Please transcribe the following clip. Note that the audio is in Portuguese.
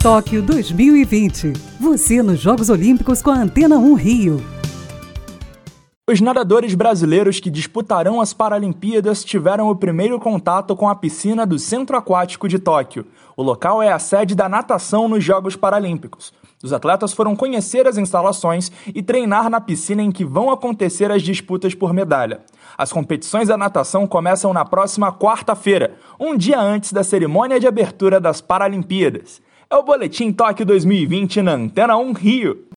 Tóquio 2020. Você nos Jogos Olímpicos com a Antena 1 Rio. Os nadadores brasileiros que disputarão as Paralimpíadas tiveram o primeiro contato com a piscina do Centro Aquático de Tóquio. O local é a sede da natação nos Jogos Paralímpicos. Os atletas foram conhecer as instalações e treinar na piscina em que vão acontecer as disputas por medalha. As competições da natação começam na próxima quarta-feira, um dia antes da cerimônia de abertura das Paralimpíadas. É o Boletim Tóquio 2020 na Antena 1 Rio.